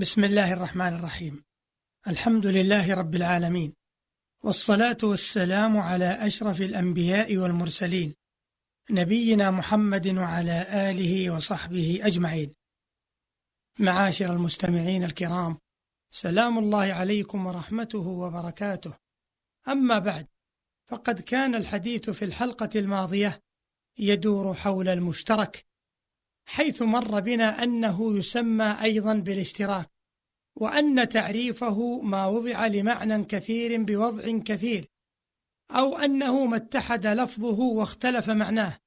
بسم الله الرحمن الرحيم. الحمد لله رب العالمين. والصلاة والسلام على أشرف الأنبياء والمرسلين نبينا محمد وعلى آله وصحبه أجمعين. معاشر المستمعين الكرام سلام الله عليكم ورحمته وبركاته. أما بعد فقد كان الحديث في الحلقة الماضية يدور حول المشترك حيث مر بنا أنه يسمى أيضا بالاشتراك وأن تعريفه ما وضع لمعنى كثير بوضع كثير أو أنه ما اتحد لفظه واختلف معناه.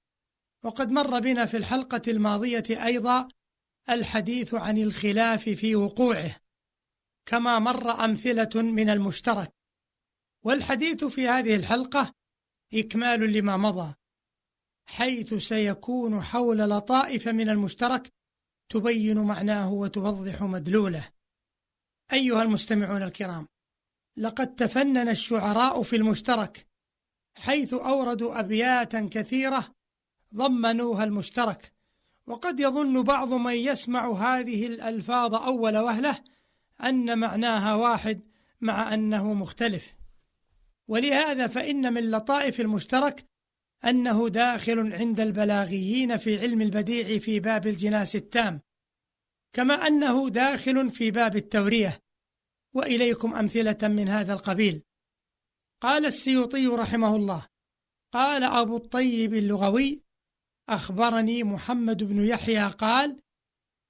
وقد مر بنا في الحلقة الماضية أيضا الحديث عن الخلاف في وقوعه كما مر أمثلة من المشترك. والحديث في هذه الحلقة إكمال لما مضى. حيث سيكون حول لطائف من المشترك تبين معناه وتوضح مدلوله. أيها المستمعون الكرام لقد تفنن الشعراء في المشترك حيث أوردوا أبياتا كثيرة ضمنوها المشترك وقد يظن بعض من يسمع هذه الألفاظ أول وهلة أن معناها واحد مع أنه مختلف. ولهذا فإن من لطائف المشترك أنه داخل عند البلاغيين في علم البديع في باب الجناس التام كما أنه داخل في باب التورية. وإليكم أمثلة من هذا القبيل. قال السيوطي رحمه الله قال أبو الطيب اللغوي أخبرني محمد بن يحيى قال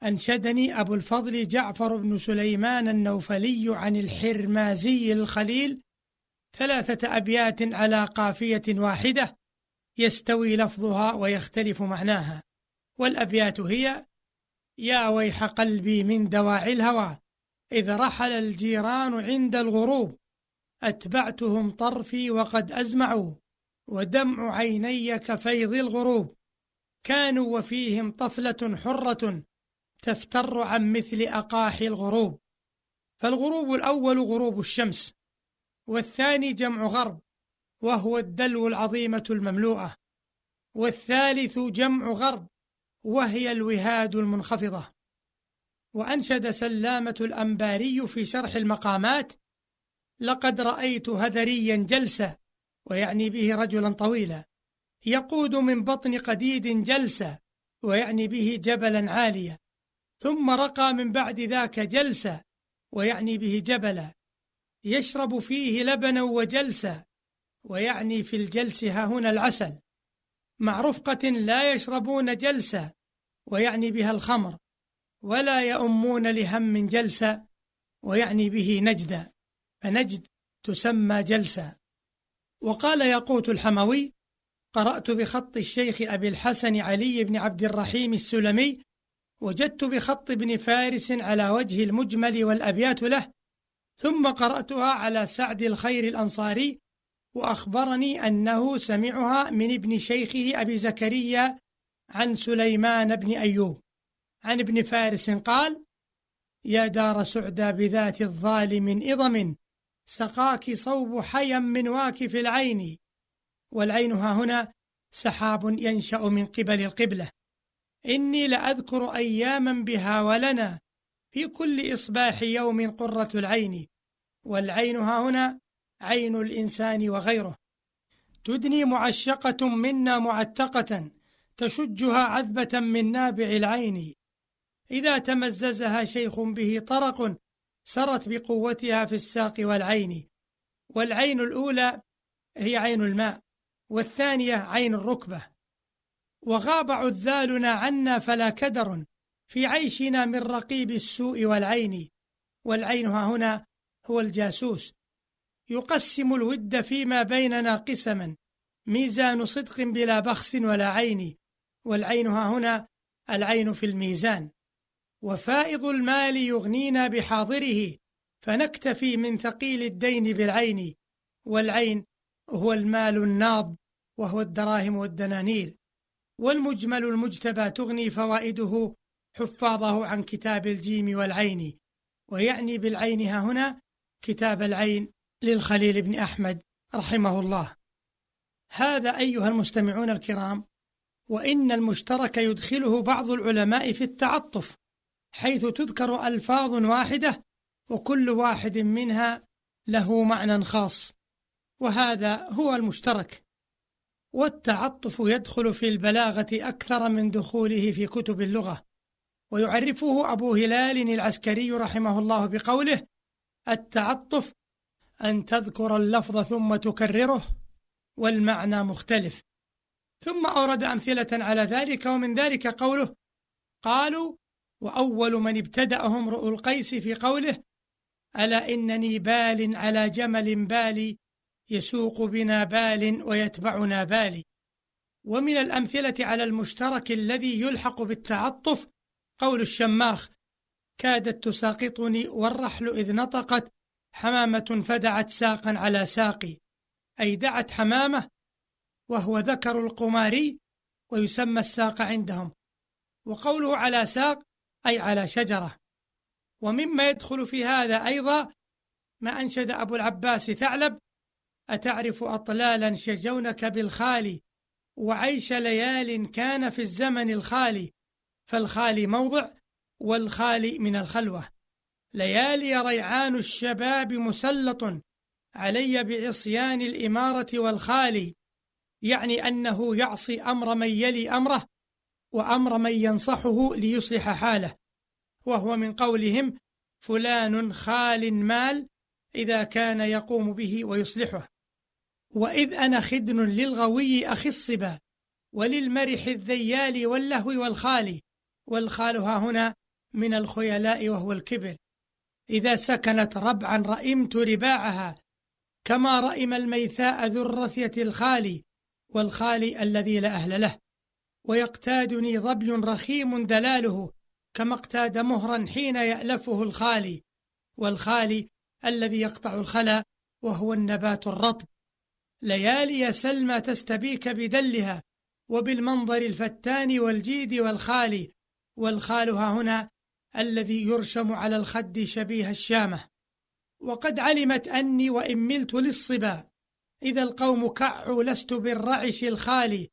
أنشدني أبو الفضل جعفر بن سليمان النوفلي عن الحرمازي الخليل ثلاثة أبيات على قافية واحدة يستوي لفظها ويختلف معناها والأبيات هي يا ويح قلبي من دواعي الهوى إذ رحل الجيران عند الغروب أتبعتهم طرفي وقد أزمعوا ودمع عيني كفيض الغروب. كانوا وفيهم طفلة حرة تفتر عن مثل أقاحي الغروب. فالغروب الأول غروب الشمس والثاني جمع غرب. وهو الدلو العظيمة المملوءة والثالث جمع غرب وهي الوهاد المنخفضة. وأنشد سلامة الأنباري في شرح المقامات لقد رأيت هذريا جلسا ويعني به رجلا طويلا يقود من بطن قديد جلسا ويعني به جبلا عاليا ثم رقى من بعد ذاك جلسا ويعني به جبلا يشرب فيه لبنا وجلسا ويعني في الجلس ها هنا العسل مع رفقة لا يشربون جلسا ويعني بها الخمر ولا يؤمون لهم جلسا ويعني به نجدا فنجد تسمى جلسا وقال ياقوت الحموي قرأت بخط الشيخ أبي الحسن علي بن عبد الرحيم السلمي وجدت بخط ابن فارس على وجه المجمل والأبيات له ثم قرأتها على سعد الخير الأنصاري وأخبرني أنه سمعها من ابن شيخه أبي زكريا عن سليمان بن أيوب. عن ابن فارس قال يا دار سعدى بذات الظالم إضم سقاك صوب حيا من واكف العين والعين ها هنا سحاب ينشأ من قبل القبلة. إني لأذكر أياما بها ولنا في كل إصباح يوم قرة العين والعين ها هنا عين الإنسان وغيره. تدني معشقة منا معتقة تشجها عذبة من نابع العين. إذا تمززها شيخ به طرق سرت بقوتها في الساق والعين. والعين الأولى هي عين الماء والثانية عين الركبة. وغاب عذالنا عنا فلا كدر في عيشنا من رقيب السوء والعين. والعين هنا هو الجاسوس. يقسم الود فيما بيننا قسما ميزان صدق بلا بخس ولا عين والعين ها هنا العين في الميزان. وفائض المال يغنينا بحاضره فنكتفي من ثقيل الدين بالعين والعين هو المال الناض وهو الدراهم والدنانير. والمجمل المجتبى تغني فوائده حفاظه عن كتاب الجيم والعين. ويعني بالعين ها هنا كتاب العين للخليل بن أحمد رحمه الله. هذا أيها المستمعون الكرام وإن المشترك يدخله بعض العلماء في التعطف حيث تذكر ألفاظ واحدة وكل واحد منها له معنى خاص وهذا هو المشترك. والتعطف يدخل في البلاغة أكثر من دخوله في كتب اللغة ويعرفه أبو هلال العسكري رحمه الله بقوله التعطف أن تذكر اللفظ ثم تكرره والمعنى مختلف. ثم أورد أمثلة على ذلك ومن ذلك قوله قالوا وأول من ابتدأهم رؤ القيس في قوله ألا إنني بال على جمل بالي يسوق بنا بال ويتبعنا بالي ومن الأمثلة على المشترك الذي يلحق بالتعطف قول الشماخ كادت تساقطني والرحل إذ نطقت حمامة فدعت ساقا على ساقي. أي دعت حمامة وهو ذكر القماري ويسمى الساق عندهم. وقوله على ساق أي على شجرة. ومما يدخل في هذا أيضا ما أنشد أبو العباس ثعلب أتعرف أطلالا شجونك بالخالي وعيش ليال كان في الزمن الخالي. فالخالي موضع والخالي من الخلوة. ليالي ريعان الشباب مسلط علي بعصيان الإمارة والخالي يعني أنه يعصي أمر من يلي أمره وأمر من ينصحه ليصلح حاله وهو من قولهم فلان خال مال إذا كان يقوم به ويصلحه وإذ أنا خدن للغوي أخي الصبا وللمرح الذيال واللهو والخال والخال ها هنا من الخيلاء وهو الكبر. إذا سكنت ربعا رئمت رباعها كما رئم الميثاء ذو الرثية الخالي والخالي الذي لا أهل له. ويقتادني ظبي رخيم دلاله كما اقتاد مهرا حين يألفه الخالي. والخالي الذي يقطع الخلا وهو النبات الرطب. ليالي سلمى تستبيك بدلها وبالمنظر الفتان والجيد والخالي. والخال ها هنا الذي يرشم على الخد شبيه الشامة. وقد علمت أني وإن ملت للصبا. إذا القوم كعوا لست بالرعش الخالي.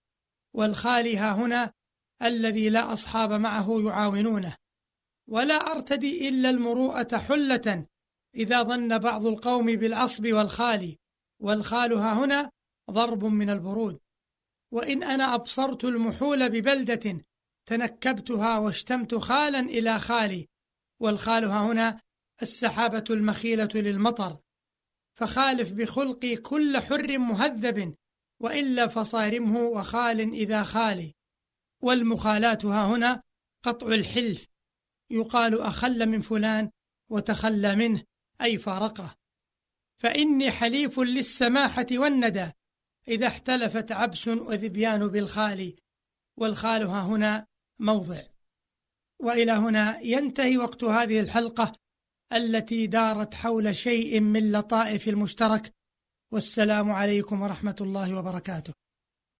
والخالي ها هنا الذي لا أصحاب معه يعاونونه. ولا أرتدي إلا المروءة حلة. إذا ظن بعض القوم بالعصب والخال والخال ها هنا ضرب من البرود. وإن أنا أبصرت المحول ببلدة تنكبتها واشتمت خالا إلى خالي والخال هنا السحابة المخيلة للمطر. فخالف بخلقي كل حر مهذب وإلا فصارمه وخال إذا خالي. والمخالات هنا قطع الحلف يقال أخل من فلان وتخلى منه أي فارقه. فإني حليف للسماحة والندى إذا احتلفت عبس وذبيان بالخال. والخال هنا موضع. وإلى هنا ينتهي وقت هذه الحلقة التي دارت حول شيء من لطائف المشترك. والسلام عليكم ورحمة الله وبركاته.